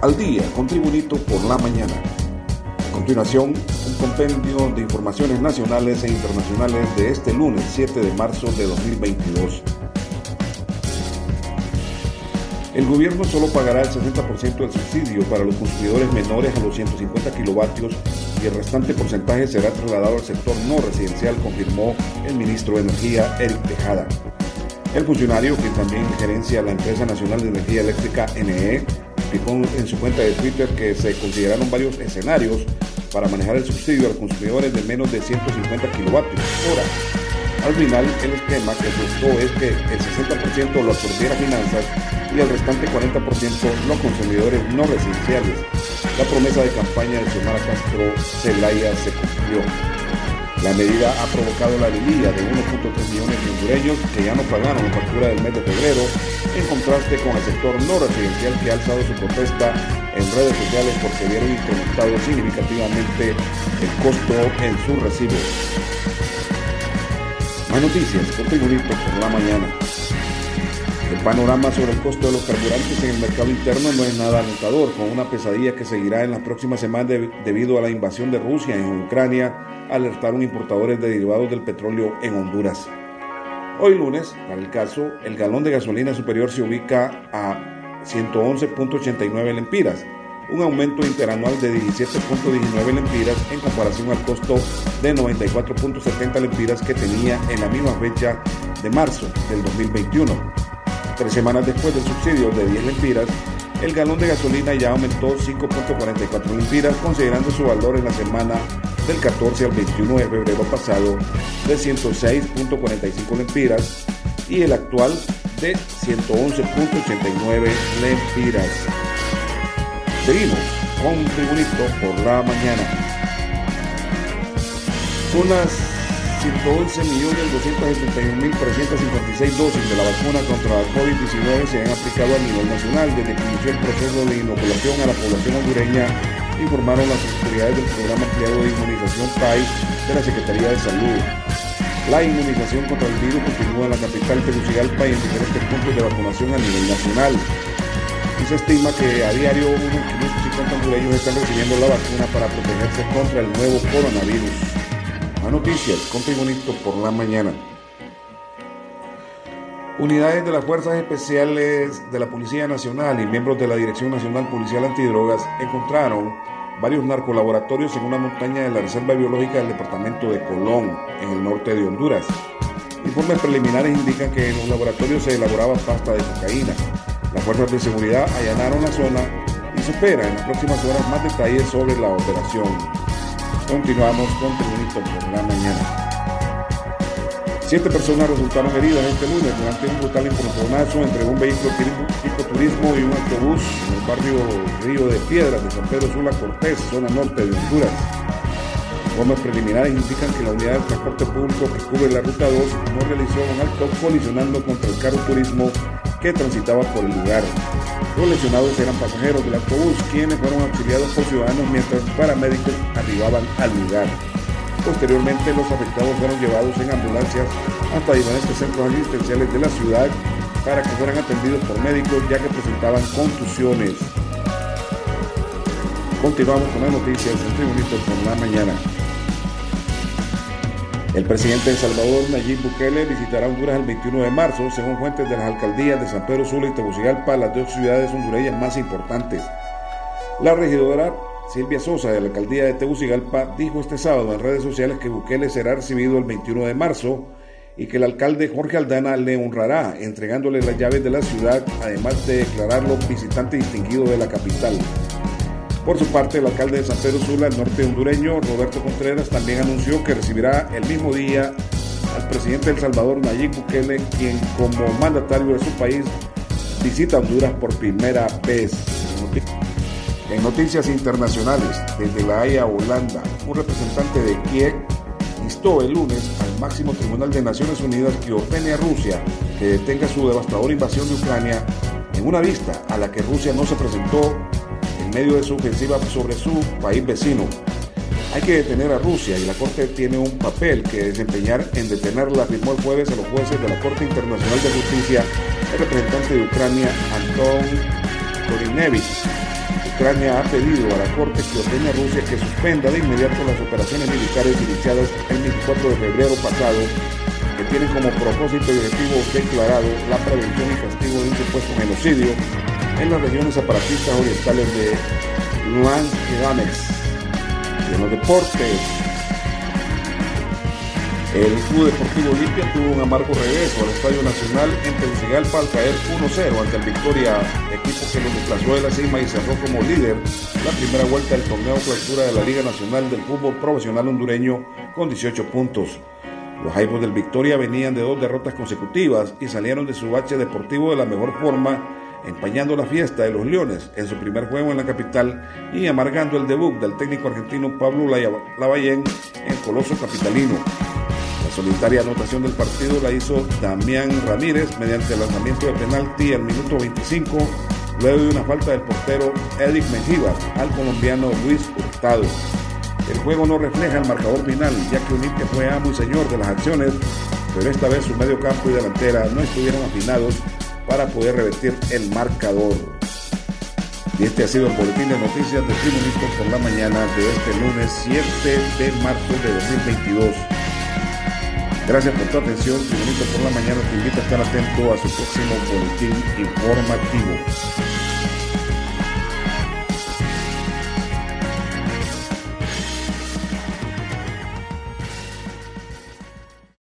al día con Tribunito por la mañana. A continuación, un compendio de informaciones nacionales e internacionales de este lunes 7 de marzo de 2022. El gobierno solo pagará el 60% del subsidio para los consumidores menores a los 150 kilovatios y el restante porcentaje será trasladado al sector no residencial, confirmó el ministro de Energía, Eric Tejada. El funcionario, que también gerencia la Empresa Nacional de Energía Eléctrica NE, explicó en su cuenta de Twitter que se consideraron varios escenarios para manejar el subsidio a los consumidores de menos de 150 kilovatios hora al final, el esquema que buscó es que el 60% lo absorbiera finanzas y el restante 40% los consumidores no residenciales. La promesa de campaña de Xiomara Castro Celaya se cumplió. La medida ha provocado la alegría de 1.3 millones de hondureños que ya no pagaron la factura del mes de febrero, en contraste con el sector no residencial que ha alzado su protesta en redes sociales porque vieron incrementado significativamente el costo en su recibo. Más noticias, bonito por la mañana. El panorama sobre el costo de los carburantes en el mercado interno no es nada alentador, con una pesadilla que seguirá en las próximas semanas debido a la invasión de Rusia en Ucrania, alertaron importadores de derivados del petróleo en Honduras. Hoy lunes, para el caso, el galón de gasolina superior se ubica a 111.89 lempiras, un aumento interanual de 17.19 lempiras en comparación al costo de 94.70 lempiras que tenía en la misma fecha de marzo del 2021. Tres semanas después del subsidio de 10 lempiras, el galón de gasolina ya aumentó 5.44 lempiras, considerando su valor en la semana del 14 al 21 de febrero pasado de 106.45 lempiras y el actual de 111.89 lempiras. Seguimos con Tribunito por la mañana. Unas 111.271.356 dosis de la vacuna contra la COVID-19 se han aplicado a nivel nacional desde que inició el proceso de inoculación a la población hondureña, informaron las autoridades del programa empleado de inmunización PAI de la Secretaría de Salud. La inmunización contra el virus continúa en la capital Tegucigalpa y en diferentes puntos de vacunación a nivel nacional se estima que a diario unos 550 hondureños están recibiendo la vacuna para protegerse contra el nuevo coronavirus. Más noticias con Tribunito por la mañana. Unidades de las Fuerzas Especiales de la Policía Nacional y miembros de la Dirección Nacional Policial Antidrogas encontraron varios narcolaboratorios en una montaña de la Reserva Biológica del Departamento de Colón, en el norte de Honduras. Informes preliminares indican que en los laboratorios se elaboraba pasta de cocaína, las fuerzas de seguridad allanaron la zona y se espera en las próximas horas más detalles sobre la operación. Continuamos con Tribunito por la mañana. Siete personas resultaron heridas este lunes durante un brutal encontronazo entre un vehículo turismo y un autobús en el barrio Río de Piedras de San Pedro Sula Cortés, zona norte de Honduras. Informes preliminares indican que la unidad de transporte público que cubre la ruta 2 no realizó un alto colisionando contra el carro turismo que transitaba por el lugar. Los lesionados eran pasajeros del autobús, quienes fueron auxiliados por ciudadanos mientras paramédicos arribaban al lugar. Posteriormente, los afectados fueron llevados en ambulancias hasta diferentes centros asistenciales de la ciudad para que fueran atendidos por médicos ya que presentaban contusiones. Continuamos con las noticias en Tribunito por la mañana. El presidente de Salvador, Nayib Bukele, visitará Honduras el 21 de marzo, según fuentes de las alcaldías de San Pedro Sula y Tegucigalpa, las dos ciudades hondureñas más importantes. La regidora Silvia Sosa de la alcaldía de Tegucigalpa dijo este sábado en redes sociales que Bukele será recibido el 21 de marzo y que el alcalde Jorge Aldana le honrará entregándole las llaves de la ciudad, además de declararlo visitante distinguido de la capital. Por su parte, el alcalde de San Pedro Sula, el norte hondureño, Roberto Contreras, también anunció que recibirá el mismo día al presidente de El Salvador, Nayib Bukele, quien como mandatario de su país visita Honduras por primera vez. En noticias internacionales, desde La Haya, Holanda, un representante de Kiev instó el lunes al máximo tribunal de Naciones Unidas que ordene a Rusia que detenga su devastadora invasión de Ucrania en una vista a la que Rusia no se presentó medio de su ofensiva sobre su país vecino. Hay que detener a Rusia y la Corte tiene un papel que desempeñar en detenerla, afirmó el jueves a los jueces de la Corte Internacional de Justicia el representante de Ucrania, Anton Korinevich. Ucrania ha pedido a la Corte que ordene a Rusia que suspenda de inmediato las operaciones militares iniciadas el 24 de febrero pasado, que tienen como propósito y objetivo declarado la prevención y castigo de un supuesto genocidio en las regiones separatistas orientales de Luhansk y Donetsk. Y en los deportes, el Club Deportivo Olimpia tuvo un amargo regreso al Estadio Nacional en Tegucigalpa al caer 1-0 ante el Victoria, equipo que lo desplazó de la cima y cerró como líder la primera vuelta del torneo clausura de la Liga Nacional del Fútbol Profesional Hondureño con 18 puntos. Los Jaibos del Victoria venían de dos derrotas consecutivas y salieron de su bache deportivo de la mejor forma, empañando la fiesta de los Leones en su primer juego en la capital y amargando el debut del técnico argentino Pablo Lavallén en Coloso Capitalino solitaria anotación del partido la hizo Damián Ramírez mediante el lanzamiento de penalti al minuto 25, luego de una falta del portero Eric Mejía al colombiano Luis Hurtado. El juego no refleja el marcador final, ya que Olimpia fue amo y señor de las acciones, pero esta vez su medio campo y delantera no estuvieron afinados para poder revertir el marcador. Y este ha sido el boletín de noticias de Tribunito por la mañana de este lunes 7 de marzo de 2022. Gracias por tu atención. bonito por la mañana te invito a estar atento a su próximo boletín informativo.